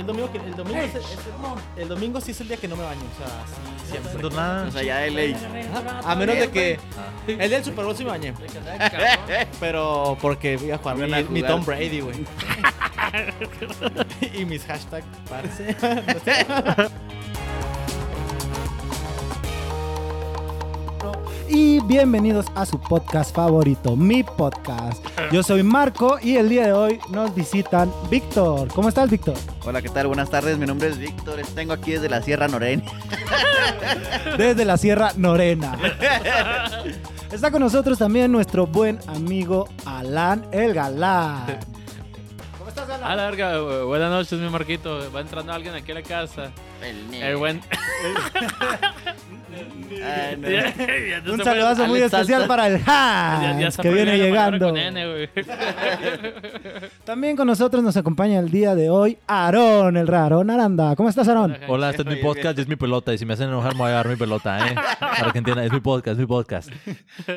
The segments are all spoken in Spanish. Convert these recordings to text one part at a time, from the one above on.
Yo el domingo, que- el, domingo es el, es el- el domingo sí es el día que no me baño. O sea, sí, siempre. Haciendo nada. O sea, ya de ley. A menos de que. Ah. El del Super Bowl sí me bañé. Pero porque voy a jugar mi, a. Tom Brady, güey. y mis hashtags, parce. No. Y bienvenidos a su podcast favorito, mi podcast. Yo soy Marco y el día de hoy nos visitan Víctor. ¿Cómo estás, Víctor? Hola, ¿qué tal? Buenas tardes. Mi nombre es Víctor. Tengo aquí desde la Sierra Norén. Desde la Sierra Norena. Está con nosotros también nuestro buen amigo Alan el Galán. ¿Cómo estás, A la verga, bu- buenas noches, mi Marquito. Va entrando alguien aquí a la casa. El El buen. Ah, no. Ya- ya no Un saludazo muy especial para el ya- ya Hans, que viene llegando. con N. También con nosotros nos acompaña el día de hoy Aarón, el raro. Aranda. ¿Cómo estás, Aarón? Hola, este es mi podcast y es mi pelota. Y si me hacen enojar, me voy a dar mi pelota, ¿eh? Para que entiendan, es mi podcast, es mi podcast.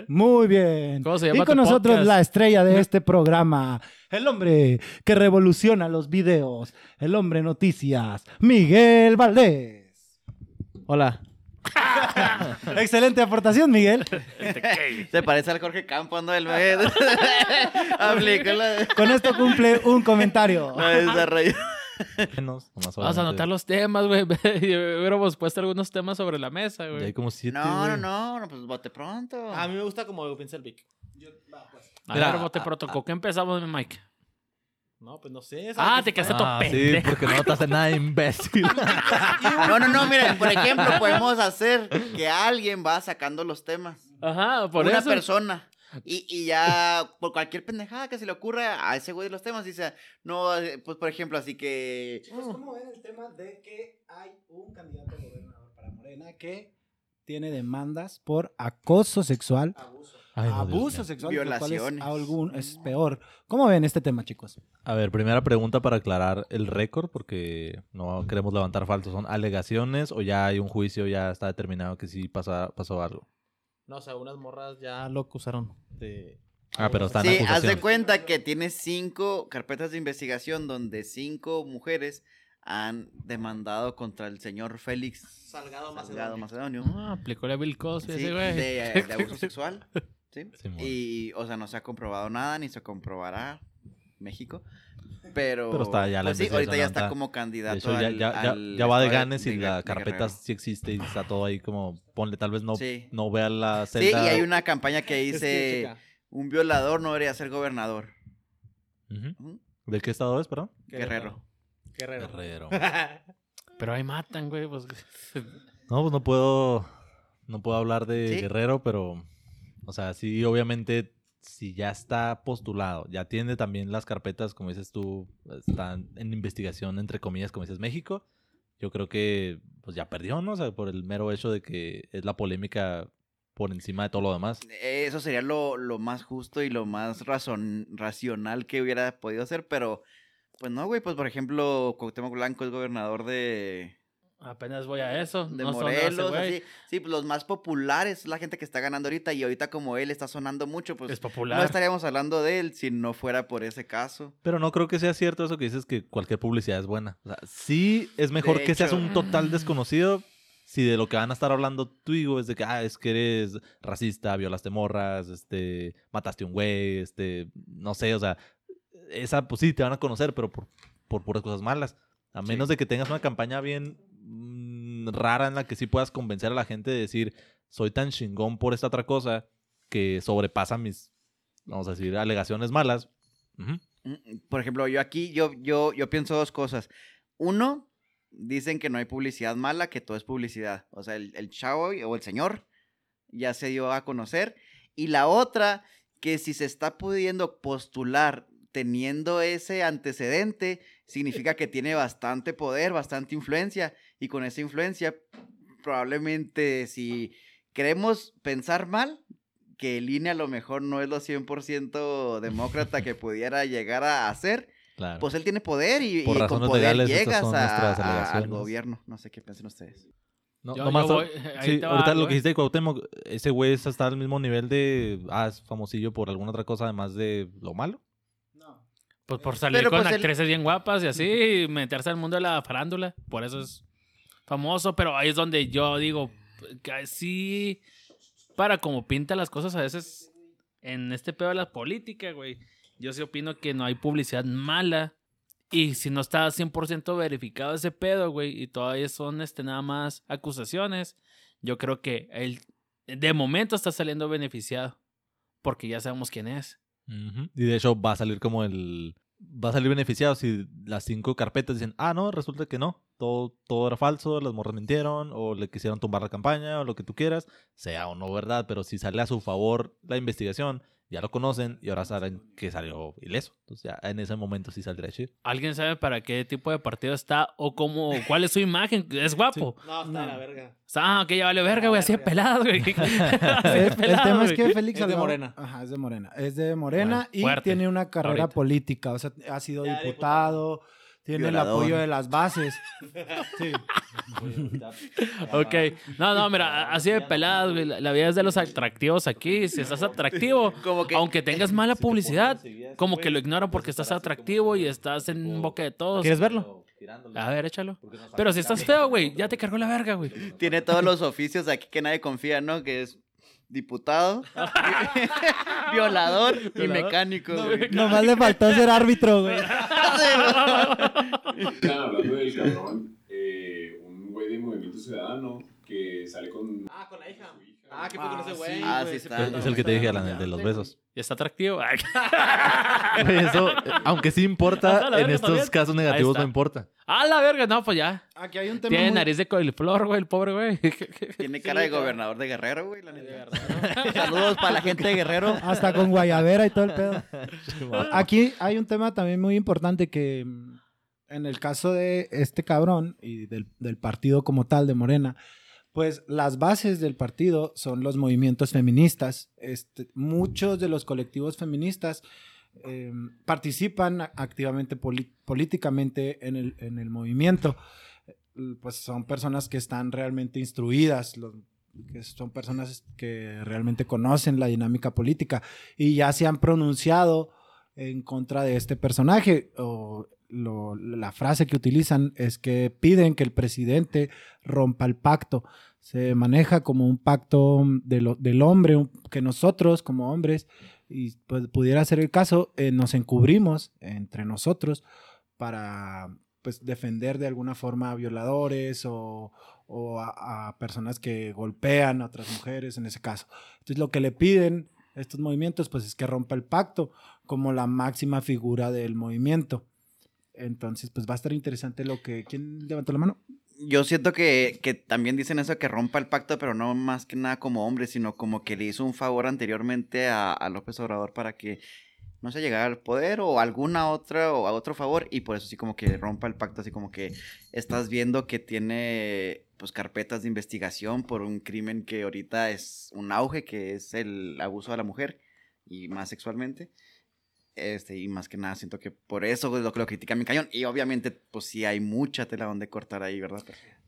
Muy bien. ¿Cómo se y llama con tu nosotros podcast? la estrella de este programa, el hombre que revoluciona los videos, el hombre noticias, Miguel Valdés. Hola. Excelente aportación, Miguel. Se parece al Jorge Campos, ¿no? El Con esto cumple un comentario. desarrollo. Menos, nomás Vamos a anotar los temas, güey. Hubiéramos puesto algunos temas sobre la mesa, Ya hay güey. como siete. No, no, güey. no, no, pues bote pronto. A mí me gusta como piensa el Vic. A Mira, ver, bote a- protocolo. ¿Qué empezamos, mi Mike? No, pues no sé. Ah, te que- quedaste todo Ah, sí, pendejo. porque no notaste nada, imbécil. No, no, no, miren, por ejemplo, podemos hacer que alguien va sacando los temas. Ajá, por una eso. persona. Y, y ya, por cualquier pendejada que se le ocurra a ese güey de los temas, dice, no, eh, pues por ejemplo, así que. ¿Cómo ven el tema de que hay un candidato a gobernador para Morena que tiene demandas por acoso sexual, Ay, no, abuso sexual, cual es, Violaciones. algún, es peor? ¿Cómo ven este tema, chicos? A ver, primera pregunta para aclarar el récord, porque no queremos levantar falsos. ¿Son alegaciones o ya hay un juicio, ya está determinado que sí pasa, pasó algo? No, o sea, unas morras ya lo acusaron de. Ah, pero están Sí, haz de cuenta que tiene cinco carpetas de investigación donde cinco mujeres han demandado contra el señor Félix Salgado Salgado Macedonio. Ah, aplicó la Bill Cosby Sí, ese, güey. de, de abuso sexual. ¿sí? Simón. Y, o sea, no se ha comprobado nada, ni se comprobará México. Pero, Pero está ya la pues sí, ahorita ya está como De candidato hecho, ya, al- ya, ya, al ya va de ganes y de- la de carpeta sí existe y está todo ahí como, ponle, tal vez no, Sí. no vea la Sí, celda. y hay una campaña que Es que, dice, un violador no debería ser gobernador. Ujú. ¿De qué estado es, perdón? Guerrero. Guerrero. Guerrero. Pero ahí matan, güey. Pues... No, pues no puedo, no puedo hablar de Sí. Guerrero, pero, o sea, sí, obviamente, si ya está postulado, ya tiene también las carpetas, como dices tú, están en investigación, entre comillas, como dices, México, yo creo que, pues ya perdió, ¿no? O sea, por el mero hecho de que es la polémica por encima de todo lo demás. Eso sería lo, lo más justo y lo más racional que hubiera podido hacer, pero pues no, güey, pues por ejemplo, Cuauhtémoc Blanco es gobernador de, Apenas voy a eso. de no ese Morelos, así. Sí, pues los más populares es la gente que está ganando ahorita y ahorita como él está sonando mucho, pues Es popular. no estaríamos hablando de él si no fuera por ese caso. Pero no creo que sea cierto eso que dices que cualquier publicidad es buena. O sea, sí es mejor De que seas un total desconocido si de lo que van a estar hablando tú digo es de que, ah, es que eres racista, violaste morras, este, mataste un güey, este, no sé, o sea, esa pues sí te van a conocer, pero por, por puras cosas malas. A Sí. menos de que tengas una campaña bien rara en la que sí puedas convencer a la gente de decir, soy tan chingón por esta otra cosa que sobrepasa mis, vamos a decir, alegaciones malas. Mm, Por ejemplo, yo aquí, yo, yo, yo pienso dos cosas. Uno, dicen que no hay publicidad mala, que todo es publicidad. O sea, el, el chavo o el señor ya se dio a conocer. Y la otra, que si se está pudiendo postular teniendo ese antecedente, significa que tiene bastante poder, bastante influencia. Y con esa influencia, probablemente si queremos pensar mal, que el INE a lo mejor no es lo 100% demócrata que pudiera llegar a hacer, Claro. pues él tiene poder y, y con poder legales, llegas a- al gobierno. No sé qué piensan ustedes. No, Yo- nomás yo voy- sí, va ahorita algo, lo que eh. dijiste de Cuauhtémoc, ese güey es hasta al mismo nivel de, ah, es famosillo por alguna otra cosa además de lo malo. No. Pues por salir Pero, con pues, el- actrices bien guapas y así, y meterse al mundo de la farándula. Por eso es famoso, pero ahí es donde yo digo, que sí, para como pinta las cosas a veces en este pedo de la política, güey. Yo sí opino que no hay publicidad mala. Y si no está 100% verificado ese pedo, güey, y todavía son este, nada más acusaciones, yo creo que él de momento está saliendo beneficiado. Porque ya sabemos quién es. Y de hecho va a salir como el... Va a salir beneficiado si las cinco carpetas dicen, ah, no, resulta que no. Todo, todo era falso, las morras mintieron, o le quisieron tumbar la campaña, o lo que tú quieras, sea o no verdad, pero si sale a su favor la investigación, ya lo conocen y ahora saben que salió ileso. Entonces ya en ese momento sí saldría chido. ¿Alguien sabe para qué tipo de partido está o cómo, cuál es su imagen? ¿Es guapo? No, está No. la verga. Ah, que ya vale verga, güey, así de pelado, güey. Así de El, el tema es que Félix Es de Morena. Ajá, es de Morena. Es de Morena Bueno, y fuerte, tiene una carrera ahorita. política. O sea, ha sido Ya, diputado, tiene Violador. el apoyo de las bases. Sí. Ok. No, no, mira, así de pelado, güey. La, la vida es de los atractivos aquí. Si estás atractivo, Como que aunque tengas mala publicidad, como que lo ignoran porque estás atractivo y estás en boca de todos. ¿Quieres verlo? A ver, échalo. Pero si estás feo, güey, ya te cargó la verga, güey. tiene todos los oficios aquí que nadie confía, ¿no? Que es diputado, violador y Violador. mecánico. güey. Nomás le faltó ser árbitro, güey. Hablando del cabrón, eh, un güey de Movimiento Ciudadano que sale con. Ah, con la hija. Ah, qué poco Ah, ese sí. güey. Ah, sí está. Es el que te dije, Alan, el está de los besos. ¿Y está atractivo? Güey, eso, aunque sí Ah, importa, en verga, estos también. casos Ahí negativos está. no importa. Ah, la verga, no, pues ya. Aquí hay un tema Tiene muy- nariz de coliflor, güey, el pobre güey. Tiene cara de gobernador de Guerrero, güey. la neta. Saludos para la gente de Guerrero. Hasta con guayabera y todo el pedo. Aquí hay un tema también muy importante que mm, en el caso de este cabrón y del, del partido como tal de Morena, pues las bases del partido son los movimientos feministas. Este, muchos de los colectivos feministas eh, participan activamente políticamente en el, en el movimiento. Pues son personas que están realmente instruidas, que son personas que realmente conocen la dinámica política y ya se han pronunciado en contra de este personaje. O la frase que utilizan es que piden que el presidente rompa el pacto. Se maneja como un pacto de lo- del hombre, que nosotros como hombres, y pues, pudiera ser el caso, eh, nos encubrimos entre nosotros para pues defender de alguna forma a violadores o, o a, a personas que golpean a otras mujeres en ese caso. Entonces lo que le piden estos movimientos pues es que rompa el pacto como la máxima figura del movimiento. Entonces pues va a estar interesante lo que... ¿Quién levantó la mano? Yo siento que, que también dicen eso, que rompa el pacto, pero no más que nada como hombre, sino como que le hizo un favor anteriormente a, López Obrador para que no se llegara al poder o alguna otra o a otro favor y por eso sí como que rompa el pacto, así como que estás viendo que tiene pues carpetas de investigación por un crimen que ahorita es un auge, que es el abuso a la mujer y más sexualmente. Este, y más que nada siento que por eso es lo que lo critica mi cañón. Y obviamente, pues sí hay mucha tela donde cortar ahí, ¿verdad?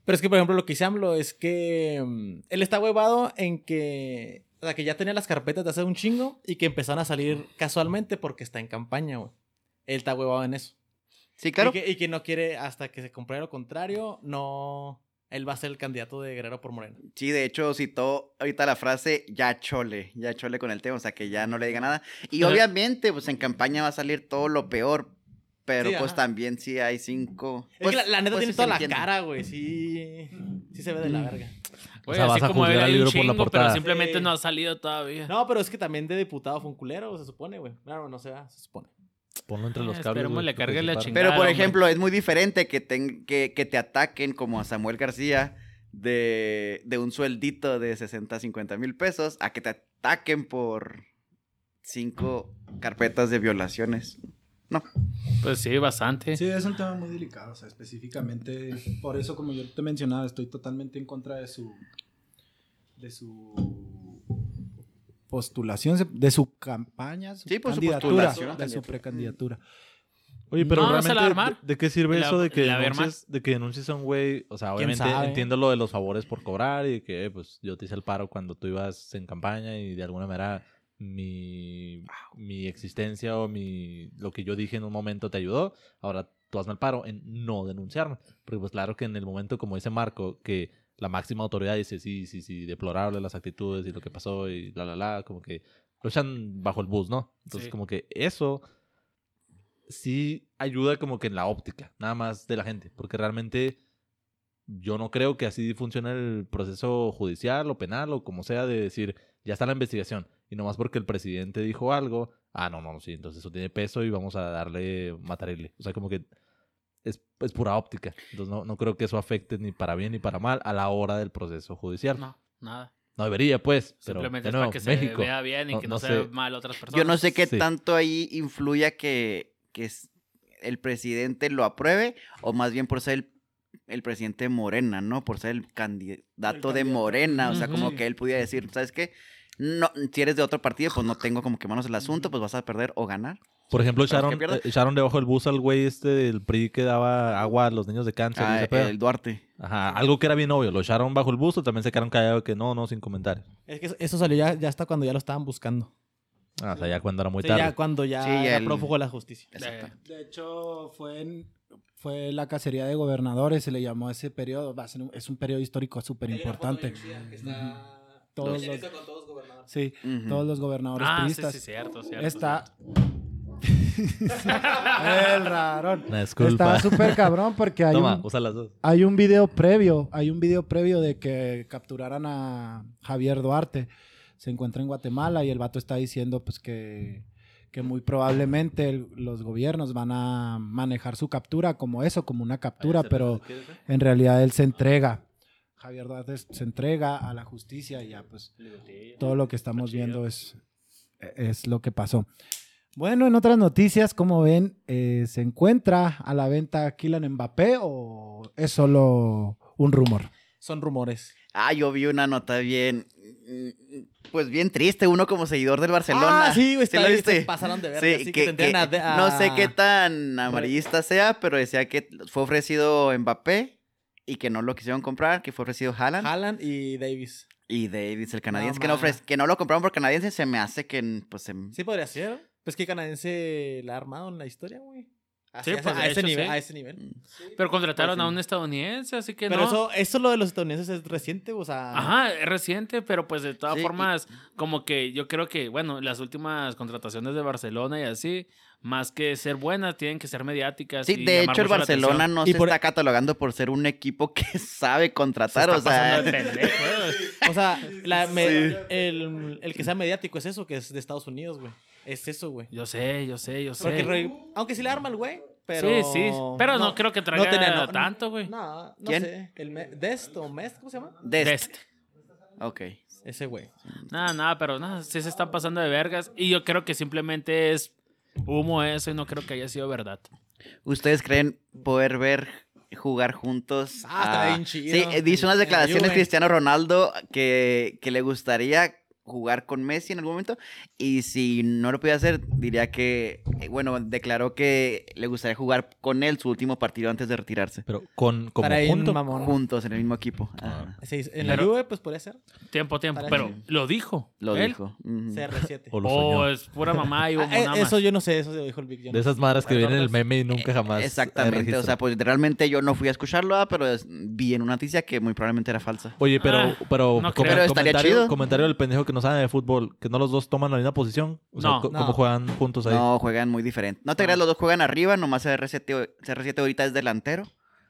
Pero es que, por ejemplo, lo que dice AMLO es que mm, él está huevado en que. O sea, que ya tenía las carpetas de hace un chingo y que empezaron a salir casualmente porque está en campaña, güey. Él está huevado en eso. Sí, claro. Y que, y que no quiere, hasta que se compruebe lo contrario, no. Él va a ser el candidato de Guerrero por Moreno. Sí, de hecho citó ahorita la frase ya chole, ya chole con el tema, o sea que ya no le diga nada. Y Ajá. obviamente, pues en campaña va a salir todo lo peor, pero Sí, pues ajá. también sí hay cinco. Es pues, que la, la neta pues, tiene sí toda la entiende. cara, güey. Sí. Sí se ve de la verga. Güey, sea, así vas a como un libro por la chingo, pero portada. simplemente Sí. no ha salido todavía. No, pero es que también de diputado fue un culero, se supone, güey. Claro, no se va, se supone. Ponlo entre los Eh, cables. esperemos güey, le cargue la chingada. Pero por hombre. ejemplo, es muy diferente que, ten- que, que te ataquen como a Samuel García de, de un sueldito de 60, 50 mil pesos a que te ataquen por cinco carpetas de violaciones. Pues sí, bastante. Sí, es un tema muy delicado, o sea, específicamente, por eso como yo te mencionaba, estoy totalmente en contra de su de su postulación, de su campaña, su Sí, pues, su candidatura, de su precandidatura. Oye, pero No, se la realmente, va a armar. ¿de, de qué sirve La- eso de que, denuncies, de que denuncies a un güey? O sea, ¿Quién obviamente entiendo lo de los favores por cobrar y que, pues, yo te hice el paro cuando tú ibas en campaña y de alguna manera mi, mi existencia o mi, lo que yo dije en un momento te ayudó, ahora tú hazme el paro en no denunciarme. Porque pues claro que en el momento, como dice Marco, que la máxima autoridad dice, sí, sí, sí, deplorable las actitudes y lo que pasó y la, la, la, como que lo echan bajo el bus, ¿no? Entonces Sí. como que eso sí ayuda como que en la óptica, nada más de la gente, porque realmente yo no creo que así funcione el proceso judicial o penal o como sea de decir, ya está la investigación y nomás porque el presidente dijo algo, ah, no, no, sí, entonces eso tiene peso y vamos a darle, matarle. O sea, como que es, es pura óptica. Entonces no, no creo que eso afecte ni para bien ni para mal a la hora del proceso judicial. No, No, nada. debería, pues, pero Simplemente es para que se México. vea bien y No- que no no, se sé. mal a otras personas. Yo no sé qué Sí. tanto ahí influya que, que el presidente lo apruebe o más bien por ser el, el presidente de Morena, ¿no? Por ser el candidato de candidato. Morena. O sea, como que él pudiera decir, ¿sabes qué? No, si eres de otro partido, pues no tengo como que manos el asunto, pues vas a perder o ganar. Por ejemplo, echaron, pierda. eh, echaron debajo del bus al güey este del PRI que daba agua a los niños de cáncer. y Ah, pedo. el Duarte. Ajá, algo que era bien obvio. Lo echaron bajo el bus o también se quedaron callados que no, no, sin comentarios. Es que eso- salió ya, ya hasta cuando ya lo estaban buscando. Ah, o sea, ya cuando era muy Sí, tarde. ya cuando ya Sí, era el- prófugo de la justicia. Exacto. De hecho, fue en- fue la cacería de gobernadores, se le llamó a ese periodo. Va a ser un- es un periodo histórico súper importante. Todos los, sí, todos los gobernadores Ah, sí, priistas. sí, cierto, cierto. Está. El rarón. Está súper cabrón porque hay Toma, un, usa las dos. hay un video previo, hay un video previo de que capturaran a Javier Duarte. Se encuentra en Guatemala y el vato está diciendo pues que, que muy probablemente el- los gobiernos van a manejar su captura como eso, como una captura, pero en realidad él se entrega. Javier Duarte se entrega a la justicia y ya pues todo lo que estamos viendo es, es lo que pasó. Bueno, en otras noticias, como ven, eh, ¿se encuentra a la venta Kylian Mbappé o es solo un rumor? Son rumores. Ah, yo vi una nota bien, mm, pues bien triste, uno como seguidor del Barcelona. Ah, sí, güey, ¿Sí está lo viste? se pasaron de verga, Sí, así que que- tendrían que- a- a- no sé qué tan amarillista sea, pero decía que fue ofrecido Mbappé y que no lo quisieron comprar, que fue ofrecido Haaland Haaland y Davis. y Davis, el canadiense, No, que, no ma. ofre- que no lo compraron por canadiense, se me hace que pues se... Sí podría ser. Pues que canadiense la ha armado en la historia, güey. Así, Sí, a- pues, ese hecho, nivel, sí. a ese nivel. Pero contrataron Pues, a un estadounidense, así que Pero no. eso, eso lo de los estadounidenses es reciente, o sea. Ajá, es reciente, pero pues de todas Sí, y- formas, como que yo creo que, bueno, las últimas contrataciones de Barcelona y así, más que ser buenas, tienen que ser mediáticas. Sí, y de hecho el Barcelona no Y se por- está catalogando por ser un equipo que sabe Se contratar, está o sea... pendejo. O sea, la- me- el, el que sea mediático es eso, que es de Estados Unidos, güey. Es eso, güey. Yo sé, yo sé, yo sé. Porque, aunque sí le arma el güey, pero. Sí, sí, pero no, creo que traiga tenía- no- tanto, güey. No, no ¿Quién? sé. El Me- Dest o Mest, ¿cómo se llama? Dest. Dest. Ok. Ese güey. Nada, nada, pero nada, sí se están pasando de vergas. Y yo creo que simplemente es humo eso y no creo que haya sido verdad. ¿Ustedes creen poder ver jugar juntos? Ah, está a- bien chido. Sí, eh, dice unas declaraciones. Cristiano Ronaldo que, que le gustaría jugar con Messi en algún momento y si no lo podía hacer diría que eh, bueno declaró que le gustaría jugar con él su último partido antes de retirarse Pero con como Para ir junto. mamón. juntos en el mismo equipo Ah. Sí, en la Juve, pues podría ser. Tiempo, tiempo. Para Pero sí. lo dijo. lo él. dijo Ujú. CR7. O lo O soñó. es pura mamá y Ah, eh, eso yo no sé, eso se dijo el Big John. De esas madres que vienen en el pues, meme y nunca jamás. hay exactamente o sea pues realmente yo no fui a escucharlo ah, pero es- vi en una noticia que muy probablemente era falsa Oye, pero, Ah, pero, no com- creo. Pero estaría comentario, chido. comentario del pendejo que no sabe de fútbol, que no los dos toman la misma posición. O sea, No. co- No. ¿cómo juegan juntos ahí? No, juegan muy diferente. No te No. creas, los dos juegan arriba, nomás CR7, o- CR7 ahorita es delantero.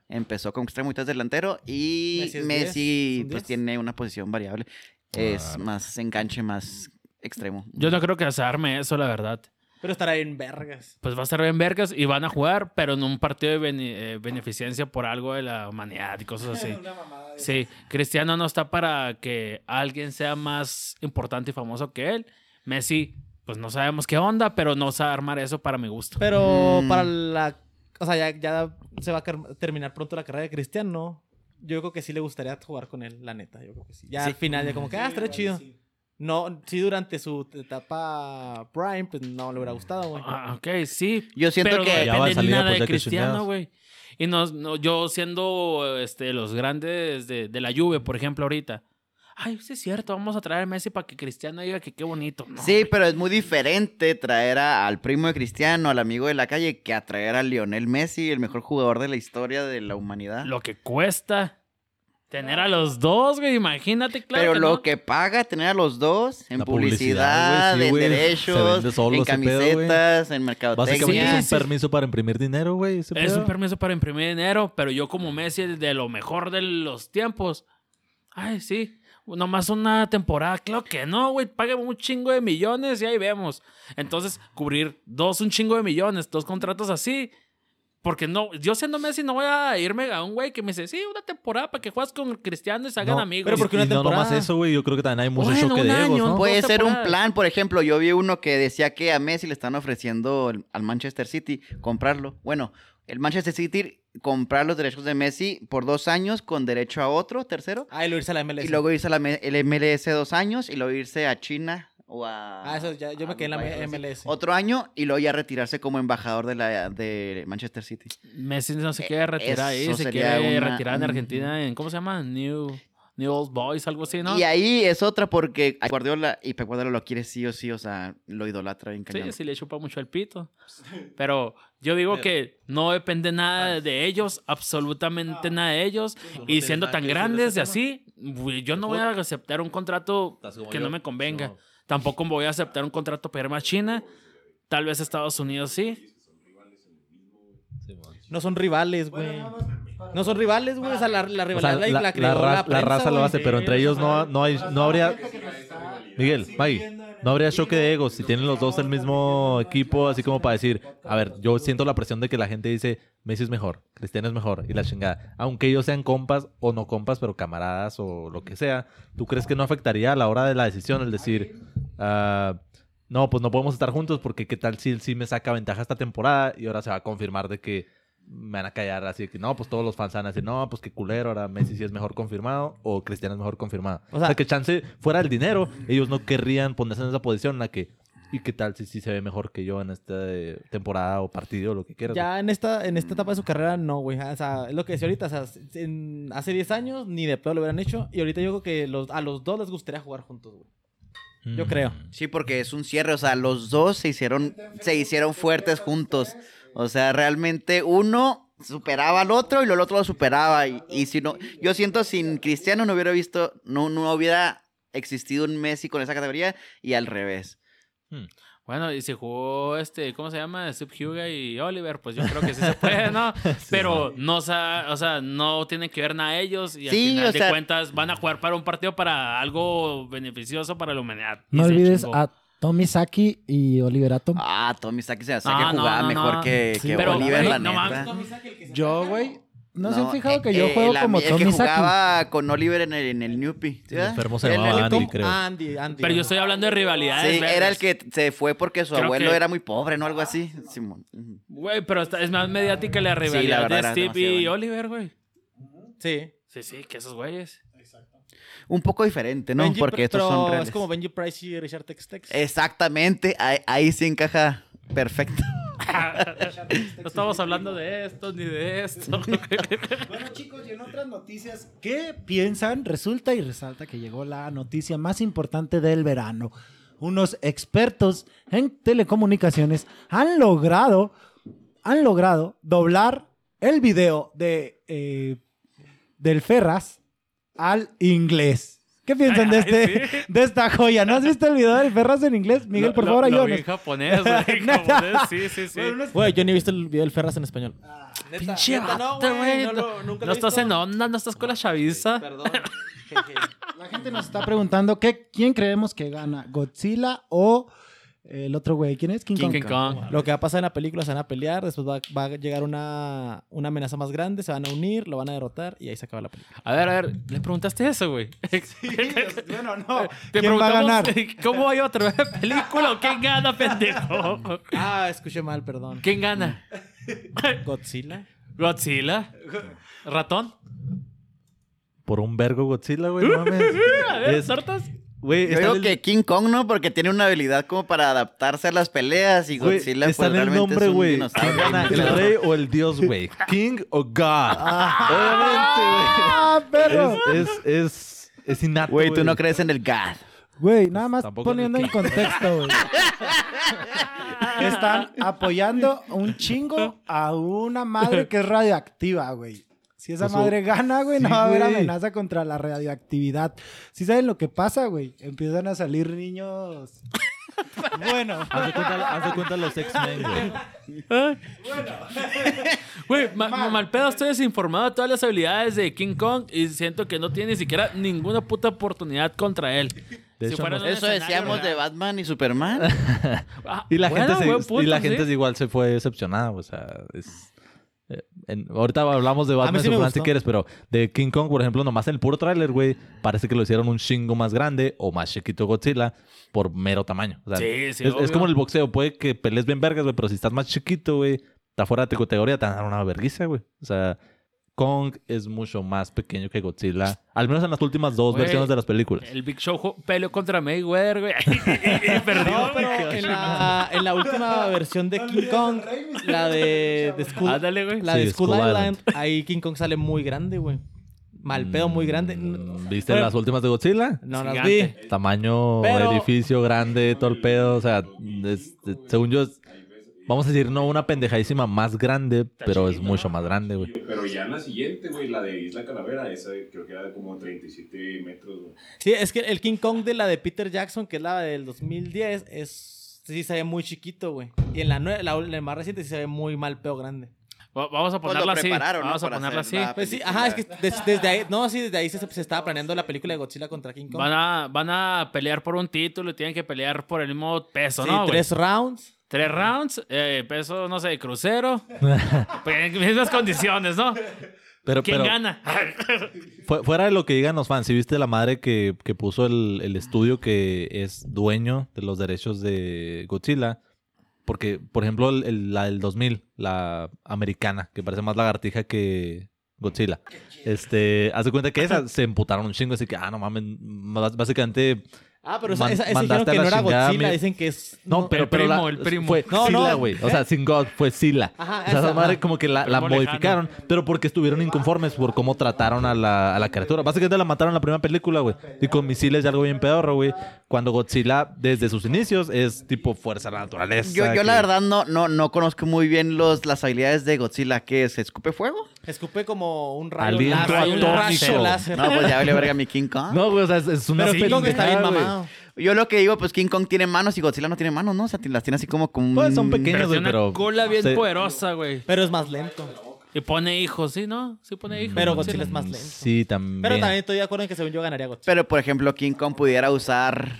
Empezó como extremo, ahorita es delantero. Y Messi es Messi, 10, ¿son pues 10? tiene una posición variable. Es Claro. más enganche, más extremo. Yo no creo que se arme eso, la verdad. Pero estará en vergas. Pues va a estar bien vergas y van a jugar, pero en un partido de bene- eh, beneficencia por algo de la humanidad y cosas así. Sí, Cristiano no está para que alguien sea más importante y famoso que él. Messi, pues no sabemos qué onda, pero no sabe armar eso para mi gusto. Pero Mm. para la. O sea, ya, ya se va a terminar pronto la carrera de Cristiano. Yo creo que sí le gustaría jugar con él, la neta. Yo creo que sí. Ya Sí. al final, ya como que, ah, estaría chido. No, sí, durante su etapa Prime, pues no le hubiera gustado, güey. Ah, ok, sí. Yo siento pero que- no de depende nada pues, de ya que Cristiano, güey. Y no, no- yo siendo este, los grandes de, de la Juve, por ejemplo, ahorita. ay, sí es cierto, vamos a traer a Messi para que Cristiano diga que qué bonito. No, Sí, pero es muy diferente traer a- al primo de Cristiano, al amigo de la calle, que atraer a Lionel Messi, el mejor jugador de la historia de la humanidad. Lo que cuesta tener a los dos, güey, imagínate, claro. pero que lo no. que paga tener a los dos en La publicidad, publicidad, güey, sí, en güey. Derechos, en ese pedo, camisetas, en Básicamente mercadotecnia. Sí, es sí. un permiso para imprimir dinero, güey. Es pedo. un permiso para imprimir dinero, pero yo como Messi de lo mejor de los tiempos. Ay, sí. Nomás una temporada. Claro que no, güey. Págame un chingo de millones y ahí vemos. Entonces, cubrir dos, un chingo de millones, dos contratos así. Porque no, yo siendo Messi no voy a irme a un güey que me dice, sí, una temporada para que juegues con Cristiano y se hagan No, amigos. pero porque Y no nomás eso, güey. Yo creo que también hay mucho Bueno, choque un de egos, año, ¿no? Puede ser un plan, por ejemplo, yo vi uno que decía que a Messi le están ofreciendo el- al Manchester City comprarlo. Bueno, el Manchester City comprar los derechos de Messi por dos años con derecho a otro, tercero, Ah, y luego irse a la MLS. y luego irse a la M- el MLS dos años y luego irse a China o a... Ah, eso ya- yo me quedé en la. MLS. Otro año y luego ya retirarse como embajador de la de Manchester City. Messi no se quiere retirar ahí, se quiere una- retirar en Argentina en, ¿cómo se llama? New, New Old Boys, algo así, ¿no? Y ahí es otra porque Guardiola y Pep Guardiola lo quiere sí o sí, o sea, lo idolatra bien Sí, cañón. sí le chupa mucho el pito. Pero yo digo que no depende nada de ellos, absolutamente nada de ellos. Y siendo tan grandes y así, yo no voy a aceptar un contrato que yo. no me convenga. No. Tampoco voy a aceptar un contrato para irme a China. Tal vez Estados Unidos sí. No son rivales, güey. No son rivales, güey. O sea, la, la O sea, rivalidad la, la, la creó raza lo hace, pero entre ellos no, no, hay, no habría... Miguel, Maggie, no habría choque de egos si tienen los dos el mismo equipo, así como para decir, a ver, yo siento la presión de que la gente dice, Messi es mejor, Cristiano es mejor, y la chingada. Aunque ellos sean compas o no compas, pero camaradas o lo que sea, ¿tú crees que no afectaría a la hora de la decisión el decir, ah, no, pues no podemos estar juntos porque qué tal si él sí me saca ventaja esta temporada y ahora se va a confirmar de que me van a callar así que no, pues todos los fans van a decir, no, pues qué culero, ahora Messi sí es mejor confirmado o Cristiano es mejor confirmado. O O sea, sea- que chance fuera el dinero, ellos no querrían ponerse en esa posición en la que, ¿y qué tal si sí se ve mejor que yo en esta eh, temporada o partido o lo que quieras? Ya en esta, en esta etapa de su carrera, no, güey. O sea, es lo que decía ahorita. O sea, en- hace 10 años ni de pedo lo hubieran hecho. Y ahorita yo creo que los, a los dos les gustaría jugar juntos, güey. Mm. Yo creo. Sí, porque es un cierre, o sea, los dos se hicieron, se hicieron fuertes juntos. O sea, realmente uno superaba al otro y el otro lo superaba. Y, y si no, yo siento sin Cristiano no hubiera visto, no, no hubiera existido un Messi con esa categoría y al revés. Mm. Bueno, y si jugó este, ¿cómo se llama? Sub Huga y Oliver, pues yo creo que sí se puede, ¿no? Pero no, sa- o sea, no tienen que ver nada ellos y al Sí, final o de sea- cuentas van a jugar para un partido para algo beneficioso para la humanidad. No se olvides chingó. a Tommy Saki y Oliver Atom. Ah, Tommy Saki se hace No, que no, jugaba no, mejor no. que, Sí, que pero, Oliver, la no neta. Yo, güey, no, se han fijado eh, que yo eh, juego el como El que Tommy Saki. jugaba con Oliver en el, en el Newpie. ¿sí, El enfermo se llamaba Andy, creo. Andy, Andy. Pero yo estoy hablando de rivalidades. Sí, era el que se fue porque su Creo abuelo que- era muy pobre, ¿no? Algo así. Simón. Güey, pero es más mediática la rivalidad verdad, de Steve y. Oliver, güey. Sí. Sí, sí, que esos güeyes. Un poco diferente, ¿no? Benji, porque estos son reales. es como Benji Price y Richard Tex Tex. Exactamente, ahí, ahí sí encaja perfecto. No estamos hablando de esto ni de esto. Bueno, chicos, y en otras noticias, ¿qué piensan? Resulta y resalta que llegó la noticia más importante del verano. Unos expertos en telecomunicaciones han logrado, han logrado doblar el video de eh, del Ferraz al inglés. ¿Qué piensan de, este, sí. de esta joya? ¿No has visto el video del Ferraz en inglés? Miguel, por Lo- favor, lo- lo vi ayúdanos. en japonés, güey. en japonés, sí, sí, sí. Güey, yo ni he visto el video del Ferraz en español. Pinche neta, no, güey, güey. no No, lo- nunca lo no he estás en onda, no estás con la chaviza. Perdón. La gente nos está preguntando ¿qué, quién creemos que gana, Godzilla o el otro güey. ¿Quién es? King, King Kong. Kong. Lo que va a pasar en la película, se van a pelear, después va, va a llegar una, una amenaza más grande, se van a unir, lo van a derrotar y ahí se acaba la película. A ver, a ver, le preguntaste eso, güey. bueno, no. Te ¿Quién va a ganar? ¿Cómo hay otra película o quién gana, pendejo? Ah, escuché mal, perdón. ¿Quién gana? Godzilla. Godzilla. ¿Ratón? Por un vergo Godzilla, güey, no mames. A ver, Es- ¿sartas? Güey, Yo está digo el- que King Kong, ¿no? Porque tiene una habilidad como para adaptarse a las peleas y güey, Godzilla está pues en el realmente nombre, es un güey. dinosaurio. ¿Quién gana, bien ¿El rey o el dios, güey? ¿King o God? ¡Ah! Obviamente, güey. Es, es, es es innato. Güey, tú no crees en el God. Güey, nada más Tampoco poniendo en en contexto, güey. Están apoyando un chingo a una madre que es radioactiva, güey. Si esa Pues, madre gana, güey, no sí, va a haber güey. amenaza contra la radioactividad. ¿Sí saben lo que pasa, güey? Empiezan a salir niños. bueno, Haz de cuenta, haz de cuenta los X-Men, güey. Güey, ma- ma- mal pedo, estoy desinformado de todas las habilidades de King Kong y siento que no tiene ni siquiera ninguna puta oportunidad contra él. De Si hecho, no- Eso decíamos de. Batman y Superman. Ah, Y la bueno, gente, se- buen punto, y la sí. gente igual se fue decepcionada, o sea, es... en- ahorita hablamos de Batman sí Superman si quieres, pero de King Kong, por ejemplo, nomás en el puro tráiler, güey, parece que lo hicieron un chingo más grande o más chiquito Godzilla por mero tamaño. O sea, Sí, sí, es, como el boxeo, puede que pelees bien vergas, güey, pero si estás más chiquito, güey, está fuera de tu categoría, te dar una verguiza, güey. O sea, Kong es mucho más pequeño que Godzilla, al menos en las últimas dos versiones de las películas. El Big Show peleó contra Mayweather, güey. y perdió. No, pero en la, en la última versión de King Kong, la de, de Skull, Ándale, güey. la Sí, de Skull Skull Island, ahí King Kong sale muy grande, güey. Mal pedo, muy grande. Mm, ¿Viste Bueno, las últimas de Godzilla? No las vi. Tamaño, Pero- edificio grande, todo el pedo. O sea, es- es- según yo, es- vamos a decir, no una pendejadísima más grande, pero es mucho más grande, güey. Pero ya en la siguiente, güey, la de Isla Calavera, esa creo que era de como 37 metros, güey. Sí, es que el King Kong de la de Peter Jackson, que es la del 2010, es sí se ve muy chiquito, güey. Y en la, nue- la, la más reciente sí se ve muy mal pedo grande. Va- Vamos a Pues lo ponerla así. Vamos a ponerla así. Pues sí, ajá, es que des- desde ahí, no, sí, desde ahí se, se estaba planeando la película de Godzilla contra King Kong. Van a, van a pelear por un título y tienen que pelear por el mismo peso, Sí, ¿no? tres rounds. Tres rounds, eh, peso, no sé, de crucero. Pues, en mismas condiciones, ¿no? Pero, ¿Quién pero gana? fu- fuera de lo que digan los fans, si viste la madre que, que puso el, el estudio que es dueño de los derechos de Godzilla. Porque, por ejemplo, el- el- la del 2000, la americana, que parece más lagartija que Godzilla. Este, haz de cuenta que esa se emputaron un chingo, así que, ah, no mames, bás- básicamente Ah, pero esa, esa, esa mandaste dijeron que no la era Godzilla, dicen que es... No, pero, el pero primo, la- el primo. fue No, Sila, no, güey. O ¿eh? sea, sin God fue Sila. Ajá, o sea, esa madre como que la, la Primo lejano. modificaron, pero porque estuvieron inconformes por cómo trataron a la, a la criatura. Básicamente la mataron en la primera película, güey. Y con misiles y algo bien pedorro, güey. Cuando Godzilla, desde sus inicios, es tipo fuerza de la naturaleza. Yo, yo la verdad no, no, no conozco muy bien los, las habilidades de Godzilla. ¿Qué es? ¿Escupe fuego? Escupe como un rayo Aliento láser, un atómico. rayo láser. No, pues ya vale verga mi King Kong. No, güey, o sea, es, es una pero King Kong está bien mamado. Yo lo que digo, pues King Kong tiene manos y Godzilla no tiene manos, ¿no? O sea, las tiene así como como un... Pues son pequeños, güey, pero... una cola bien se- poderosa, güey. Pero es más lento. Y pone hijos, ¿sí, no? Sí pone hijos. Pero Godzilla es más lento. Sí, también. Pero también estoy de acuerdo en que según yo ganaría Godzilla. Pero, por ejemplo, King Kong pudiera usar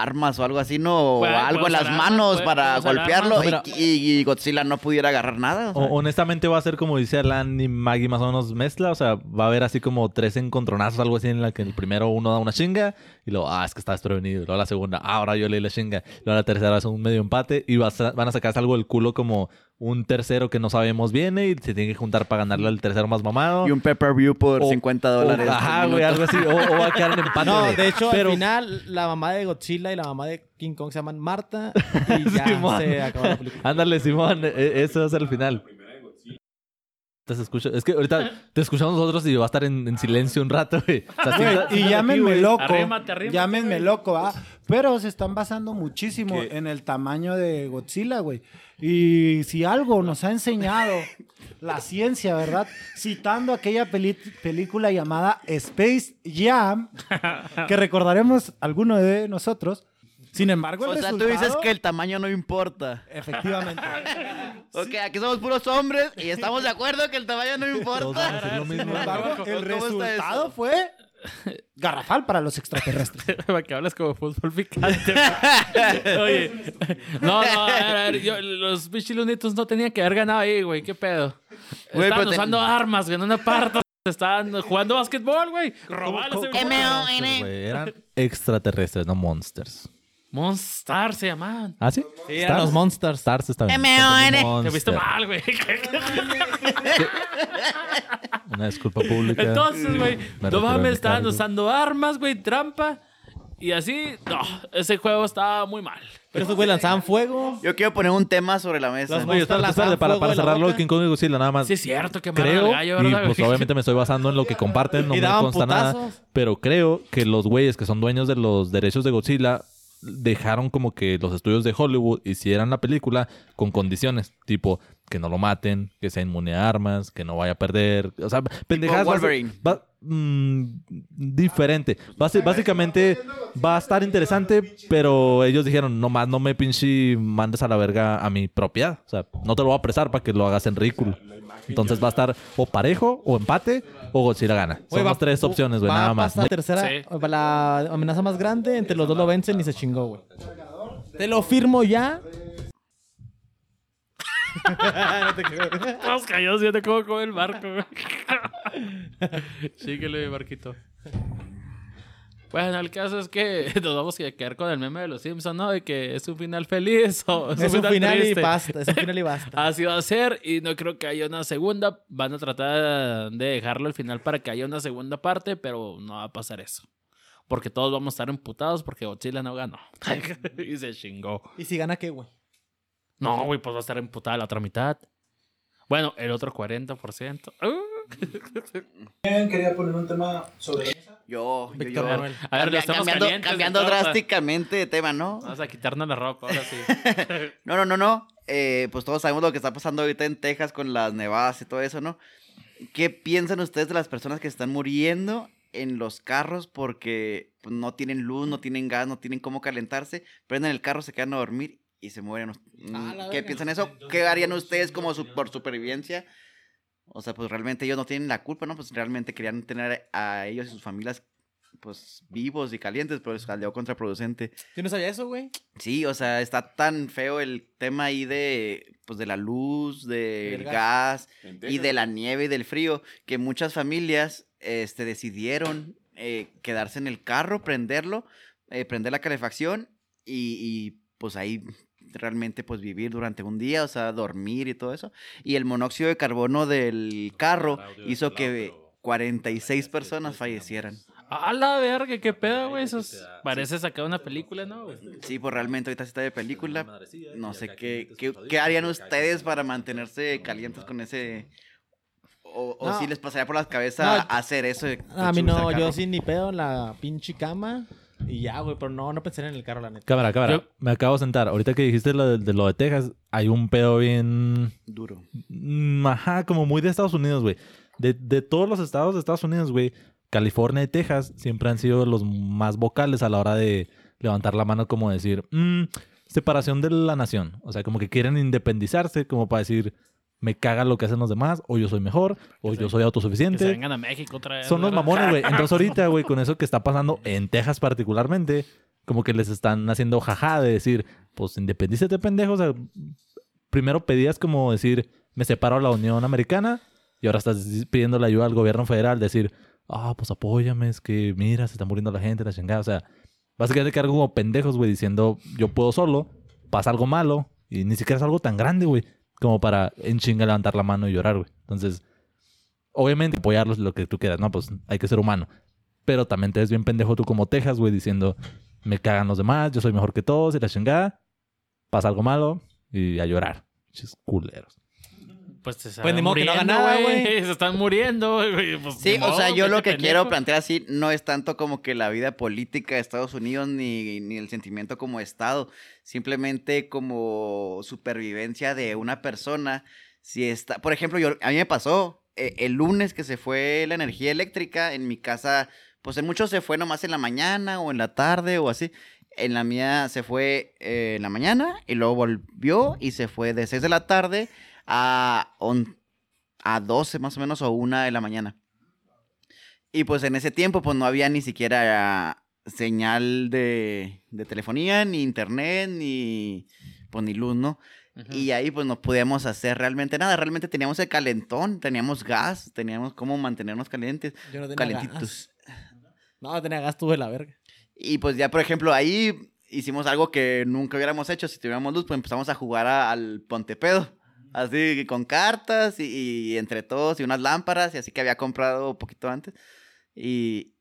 armas o algo así, ¿no? O Puede- algo puede en las armas, manos puede- para golpearlo y, y- y Godzilla no pudiera agarrar nada. o sea. O- honestamente va a ser como dice Alan y Maggie más o menos mezcla, o sea, va a haber así como tres encontronazos, algo así en la que el primero uno da una chinga y luego, ah, es que está desprevenido, y luego la segunda, ah, ahora yo leí la chinga, y luego la tercera es un medio empate y vas a- van a sacarse algo del culo como un tercero que no sabemos viene y se tiene que juntar para ganarle al tercero más mamado. Y un pay-per-view por O- 50 o- dólares. ajá, güey, algo así, o, o va a quedar en empate. No, de hecho, Pero- al final, la mamá de Godzilla y la mamá de King Kong se llaman Marta y ya Simón. se acabó la película. Ándale, Simón, e- e- eso va a ser el final. Te escucho- Es que ahorita te escuchamos nosotros y va a estar en, en silencio un rato, güey. O sea, y llámenme güey. loco. Arrímate, arrímate, llámenme güey. loco, ¿ah? Pero se están basando muchísimo ¿Qué? en el tamaño de Godzilla, güey. Y si algo nos ha enseñado la ciencia, ¿verdad? Citando aquella peli- película llamada Space Jam, que recordaremos alguno de nosotros. Sin embargo, el O sea, tú dices que el tamaño no importa. Efectivamente. Ok, aquí somos puros hombres y estamos de acuerdo que el tamaño no importa. Sin mismo. embargo, el ¿Cómo está resultado fue garrafal para los extraterrestres. Para que hablas como fútbol picante. Oye. No, no, a ver, a ver, yo- los bichilunitos no tenían que haber ganado ahí, güey. ¿Qué pedo? Güey, Estaban pero te- usando armas, güey, en una parte. Estaban jugando básquetbol, güey. Robarles ¿Cómo- el cómo- M.O.N.. güey? Eran extraterrestres, no monsters. Monster se llamaban. ¿Ah, sí? Sí, los Monsters. Stars está bien. M.O.N.. Te viste mal, güey. Una disculpa pública. Entonces, güey, Me no mames, estaban usando armas, güey, trampa. Y así, no, ese juego estaba muy mal. Pero esos güey lanzaban fuego. Yo quiero poner un tema sobre la mesa. Los Oye, espérate, para, para cerrarlo King Kong y Godzilla, nada más. Sí, es cierto que creo, el gallo, y pues obviamente me estoy basando en lo que comparten, no me consta nada, putazos. pero creo que los güeyes que son dueños de los derechos de Godzilla dejaron como que los estudios de Hollywood hicieran la película con condiciones, tipo que no lo maten, que sea inmune a armas, que no vaya a perder, o sea, pendejadas. Wolverine. va- mm, diferente. Básicamente va a estar interesante, pero ellos dijeron, nomás no me pinche mandes a la verga a mi propiedad. O sea, no te lo voy a prestar para que lo hagas en ridículo. Entonces va a estar o parejo, o empate, o Godzilla gana. Son va- las tres opciones, güey, nada más. pasar tercera, Sí. la amenaza más grande, entre los dos lo vencen y se chingó, güey. Te lo firmo ya. no te creo. Todos callados, yo te como con el barco, güey. Síguele, barquito. Bueno, el caso es que nos vamos a quedar con el meme de los Simpsons, ¿no? De que es un final feliz o Es un final y triste. basta. Es un final y basta. Así va a ser y no creo que haya una segunda. Van a tratar de dejarlo al final para que haya una segunda parte, pero no va a pasar eso. Porque todos vamos a estar emputados porque Godzilla no ganó. y se chingó. ¿Y si gana qué, güey? No, güey, pues va a estar emputada la otra mitad. Bueno, el otro 40%. Uh. Bien, quería poner un tema sobre Yo, yo, Víctor yo. A ver, estamos cambiando calientes, cambiando entonces. drásticamente de tema, ¿no? Vamos a quitarnos la ropa, ahora sí. No, no, no, no. Eh, pues todos sabemos lo que está pasando ahorita en Texas con las nevadas y todo eso, ¿no? ¿Qué piensan ustedes de las personas que están muriendo en los carros porque pues, no tienen luz, no tienen gas, no tienen cómo calentarse? Prenden el carro, se quedan a dormir y se mueren. Mm, Ah, ¿Qué verga. piensan eso? ¿Qué harían ustedes como su- por supervivencia? O sea, pues realmente ellos no tienen la culpa, ¿no? Pues realmente querían tener a ellos y sus familias pues vivos y calientes, pero salió contraproducente. Yo no sabía eso, güey. Sí, o sea, está tan feo el tema ahí de, pues, de la luz, del gas, y de la nieve y del frío, que muchas familias, este, decidieron eh, quedarse en el carro, prenderlo, eh, prender la calefacción y, y, pues ahí realmente pues vivir durante un día, o sea, dormir y todo eso. Y el monóxido de carbono del carro hizo que 46 personas fallecieran. A la verga, qué pedo, güey. Eso es- parece sacar una película, ¿no, güey? Sí, pues realmente ahorita sí está de película. No sé qué, qué, qué harían ustedes para mantenerse calientes con ese. O, o No. si les pasaría por la cabeza No, hacer eso. A mí no, yo sí ni pedo en la pinche cama. Y ya, güey, pero no, no pensé en el carro, la neta. Cámara, cámara. Yo- Me acabo de sentar. Ahorita que dijiste lo de, de lo de Texas, hay un pedo bien... Duro. mm, Ajá, como muy de Estados Unidos, güey. De, de todos los estados de Estados Unidos, güey, California y Texas siempre han sido los más vocales a la hora de levantar la mano como decir, "Mm, separación de la nación. O sea, como que quieren independizarse, como para decir, me caga lo que hacen los demás, o yo soy mejor, o yo soy Que se autosuficiente. vengan a México otra vez. Son los mamones, güey. Entonces ahorita, güey, con eso que está pasando en Texas particularmente, como que les están haciendo jaja de decir, pues independícete, pendejo. O sea, primero pedías como decir, me separo de la Unión Americana y ahora estás pidiendo la ayuda al gobierno federal, decir, ah, pues apóyame, es que mira, se está muriendo la gente, la chingada. O sea, básicamente quedar como pendejos, güey, diciendo, yo puedo solo, pasa algo malo y ni siquiera es algo tan grande, güey, como para en chinga levantar la mano y llorar, güey. Entonces, obviamente apoyarlos lo que tú quieras, ¿no? Pues hay que ser humano. Pero también te ves bien pendejo tú como Texas, güey, diciendo, me cagan los demás, yo soy mejor que todos y la chingada. Pasa algo malo y a llorar. Chis culeros. Pues se están Pues ni modo que no haga nada, güey. Se están muriendo, güey. Pues, Sí, o sea, yo lo que quiero plantear así no es tanto como que la vida política de Estados Unidos ni, ni el sentimiento como Estado, simplemente como supervivencia de una persona. Si está, por ejemplo, yo, a mí me pasó eh, el lunes que se fue la energía eléctrica en mi casa, pues en muchos se fue nomás en la mañana o en la tarde o así. En la mía se fue eh, en la mañana y luego volvió y se fue de 6 de la tarde a, on- a 12 más o menos o 1 de la mañana. Y pues en ese tiempo pues no había ni siquiera señal de, de telefonía, ni internet, ni pues ni luz, ¿no? Y ahí pues no podíamos hacer realmente nada. Realmente teníamos el calentón, teníamos gas, teníamos cómo mantenernos calientes, Yo no tenía calentitos. gas. No, tenía gas, tuve la verga. Y pues ya, por ejemplo, ahí hicimos algo que nunca hubiéramos hecho si tuviéramos luz, pues empezamos a jugar a- al Pontepedo. Así con cartas y, y entre todos y unas lámparas y así que había comprado un poquito antes. Y,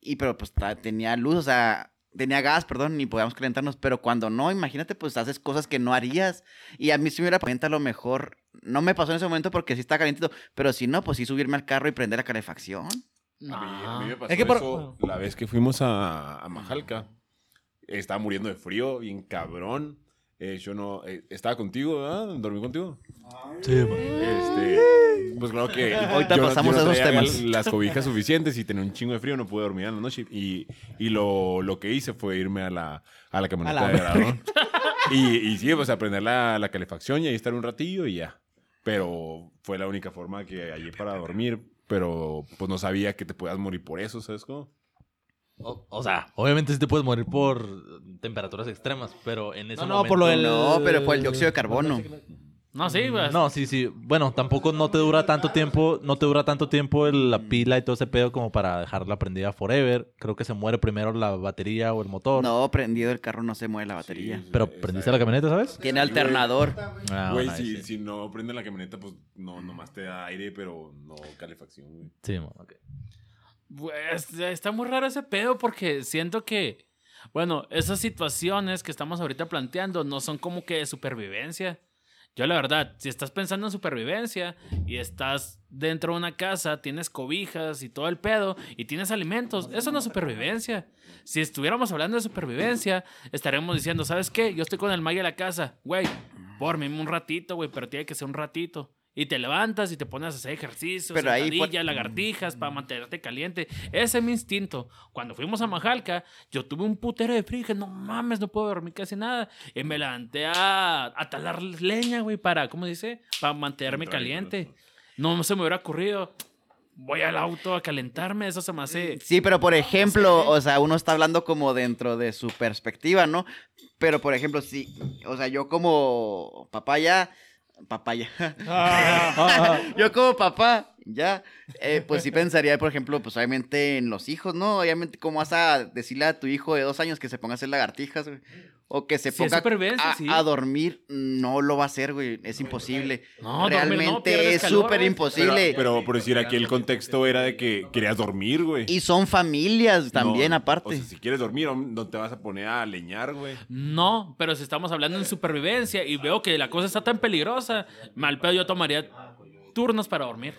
y pero pues tenía luz, o sea, tenía gas, perdón, ni podíamos calentarnos, pero cuando no, imagínate, pues haces cosas que no harías. Y a mí si me hubiera caliente a lo mejor, no me pasó en ese momento porque sí está calientito, pero si no, pues sí subirme al carro y prender la calefacción. A mí, a mí me pasó Es que por- eso la vez que fuimos a, a Majalca. Estaba muriendo de frío, bien cabrón. Eh, yo no... eh, estaba contigo, ¿verdad? Dormí contigo. Sí. Este, pues claro que Ahorita pasamos yo no a esos traía temas. las cobijas suficientes y tenía un chingo de frío, no pude dormir en la noche. Y, y lo, lo que hice fue irme a la, a la camioneta A la de Aarón. Y, y sí, pues a prender la, la calefacción y ahí estar un ratillo y ya. Pero fue la única forma que hallé para dormir. Pero pues no sabía que te podías morir por eso, ¿sabes cómo? O, o sea, obviamente sí te puedes morir por temperaturas extremas, pero en ese No, no, momento... por lo del... No, pero por el dióxido de carbono. No, sí, pues. No, sí, sí. Bueno, tampoco no te dura tanto tiempo, no te dura tanto tiempo el- la pila y todo ese pedo como para dejarla prendida forever. Creo que se muere primero la batería o el motor. No, prendido el carro no se mueve la batería. Sí, Pero prendiste la camioneta, ¿sabes? Tiene alternador. Ah, Güey, si, si no prende la camioneta, pues no, nomás te da aire, pero no calefacción, güey. Sí, ok. Está muy raro ese pedo porque siento que, bueno, esas situaciones que estamos ahorita planteando no son como que de supervivencia. Yo la verdad, si estás pensando en supervivencia y estás dentro de una casa, tienes cobijas y todo el pedo y tienes alimentos, eso no es supervivencia. Si estuviéramos hablando de supervivencia, estaríamos diciendo, ¿sabes qué? Yo estoy con el Mike en la casa, güey, dormime un ratito, güey, pero tiene que ser un ratito. Y te levantas y te pones a hacer ejercicios, Pero ahí fue- sentadillas, lagartijas para mantenerte caliente. Ese es mi instinto. Cuando fuimos a Majalca, yo tuve un putero de frío. y Dije, no mames, no puedo dormir casi nada. Y me levanté a, a talar leña, güey, para, ¿cómo dice? Para mantenerme caliente. No se me hubiera ocurrido. Voy al auto a calentarme, eso se me hace. Sí, pero por ejemplo, o sea, uno está hablando como dentro de su perspectiva, ¿no? Pero por ejemplo, sí, o sea, yo como papá ya, papá ya, yo como papá ya, eh, pues sí pensaría, por ejemplo, pues obviamente en los hijos, ¿no? Obviamente, ¿cómo vas a decirle a tu hijo de dos años que se ponga a hacer lagartijas, güey? O que se Sí, ponga a, sí. a dormir, no lo va a hacer, güey, es imposible. No, Realmente es súper imposible. Pero, pero por decir aquí el contexto era de que querías dormir, güey. Y son familias también, No, aparte. O sea, si quieres dormir, no te vas a poner a leñar, güey. No, pero si estamos hablando en supervivencia y veo que la cosa está tan peligrosa, mal pedo yo tomaría turnos para dormir.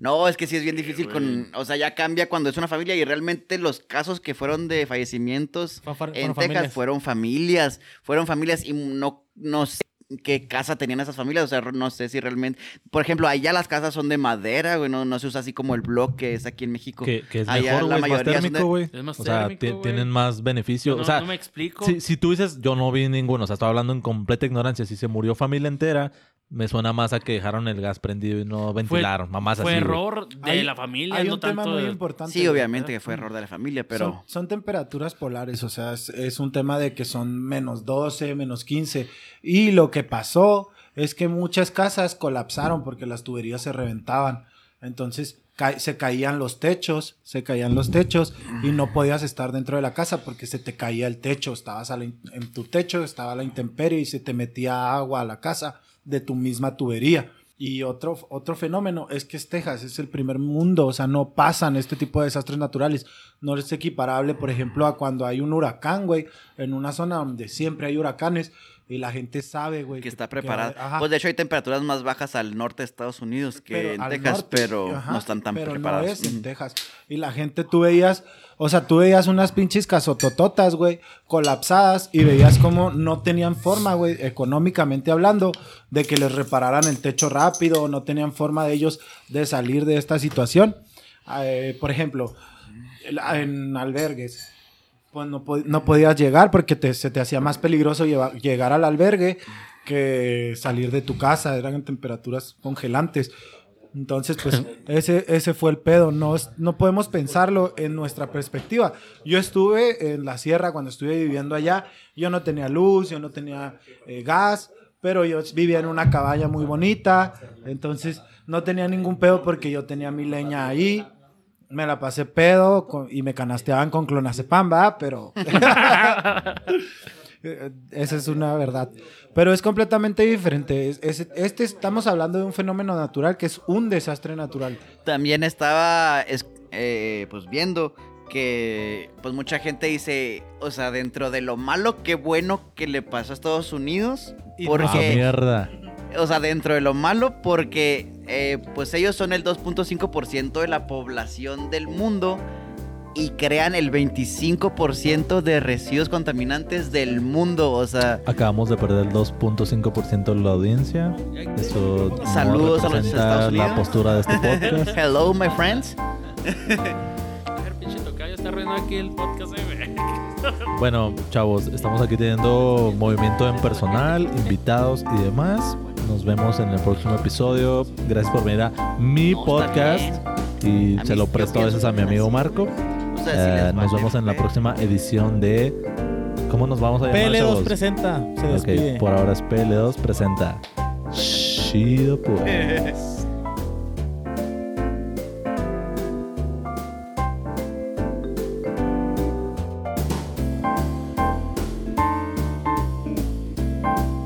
No, es que sí es bien difícil con, o sea, ya cambia cuando es una familia y realmente los casos que fueron de fallecimientos Fue- en Texas familias. fueron familias, fueron familias y no, no sé qué casa tenían esas familias, o sea, no sé si realmente, por ejemplo, allá las casas son de madera, güey, no, no se usa así como el bloque es aquí en México. Que, que es Allá mejor, la güey, es más mayoría de- térmico, güey. Es más O sea, térmico, tienen más beneficio. No, o sea, no me explico. si, si tú dices, yo no vi ninguno, o sea, estaba hablando en completa ignorancia, si se murió familia entera, me suena más a que dejaron el gas prendido y no ventilaron, mamás Fue así. güey. error de Hay- la familia, Hay no un tema muy de- importante. Sí, obviamente que fue error de la familia, pero Son, son temperaturas polares, o sea, es, es un tema de que son menos 12, menos 15. Y lo que pasó es que muchas casas colapsaron porque las tuberías se reventaban. Entonces ca- se caían los techos, se caían los techos y no podías estar dentro de la casa porque se te caía el techo. Estabas a la in- en tu techo, estaba la intemperie y se te metía agua a la casa de tu misma tubería. Y otro, otro fenómeno es que es Texas, es el primer mundo, o sea, no pasan este tipo de desastres naturales. No es equiparable, por ejemplo, a cuando hay un huracán, güey, en una zona donde siempre hay huracanes y la gente sabe, güey. que está preparada. Pues de hecho hay temperaturas más bajas al norte de Estados Unidos que Pero en Texas, norte, pero ajá, no están tan pero preparados. No es en. Texas. Y la gente, tú veías, o sea, tú veías unas pinches casotototas, güey, colapsadas y veías como no tenían forma, güey, económicamente hablando, de que les repararan el techo rápido, no tenían forma de ellos de salir de esta situación. Eh, por ejemplo, en albergues, pues no, po- no podías llegar porque te- se te hacía más peligroso llegar al albergue que salir de tu casa, eran en temperaturas congelantes. Entonces, pues ese, ese fue el pedo, no, no podemos pensarlo en nuestra perspectiva. Yo estuve en la sierra cuando estuve viviendo allá, yo no tenía luz, yo no tenía eh, gas, pero yo vivía en una cabaña muy bonita, entonces no tenía ningún pedo porque yo tenía mi leña ahí, me la pasé pedo con- y me canasteaban con clonazepam, ¿va? Pero... Esa es una verdad. Pero es completamente diferente. Es- es- este estamos hablando de un fenómeno natural que es un desastre natural. También estaba es- eh, pues viendo que pues mucha gente dice, o sea, dentro de lo malo, qué bueno que le pasó a Estados Unidos, Y Ah, porque, mierda. o sea, dentro de lo malo, porque eh, pues ellos son el 2.5% de la población del mundo y crean el 25% de residuos contaminantes del mundo, o sea, Acabamos de perder el 2.5% de la audiencia. Eso no Saludos a los Estados Unidos. la postura de este podcast. hello my friends. A ver, pinche tocayo, está arruinando aquí el podcast, güey. Bueno, chavos, estamos aquí teniendo movimiento en personal, invitados y demás. Nos vemos en el próximo episodio. Gracias por venir a mi No, podcast. Y A se mí- lo presto a veces a mi amigo. Marco. O sea, sí Eh, nos vemos en la próxima edición de. ¿Cómo nos vamos a llamar? PL2 chavos? presenta, se Ok, despide. por ahora es PL2 presenta. Chido pues.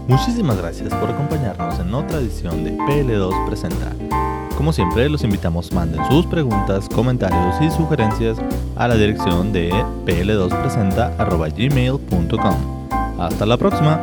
Muchísimas gracias por acompañarnos en otra edición de PL2 Presenta. Como siempre, los invitamos manden sus preguntas, comentarios y sugerencias a la dirección de pl2presenta.gmail.com. Hasta la próxima.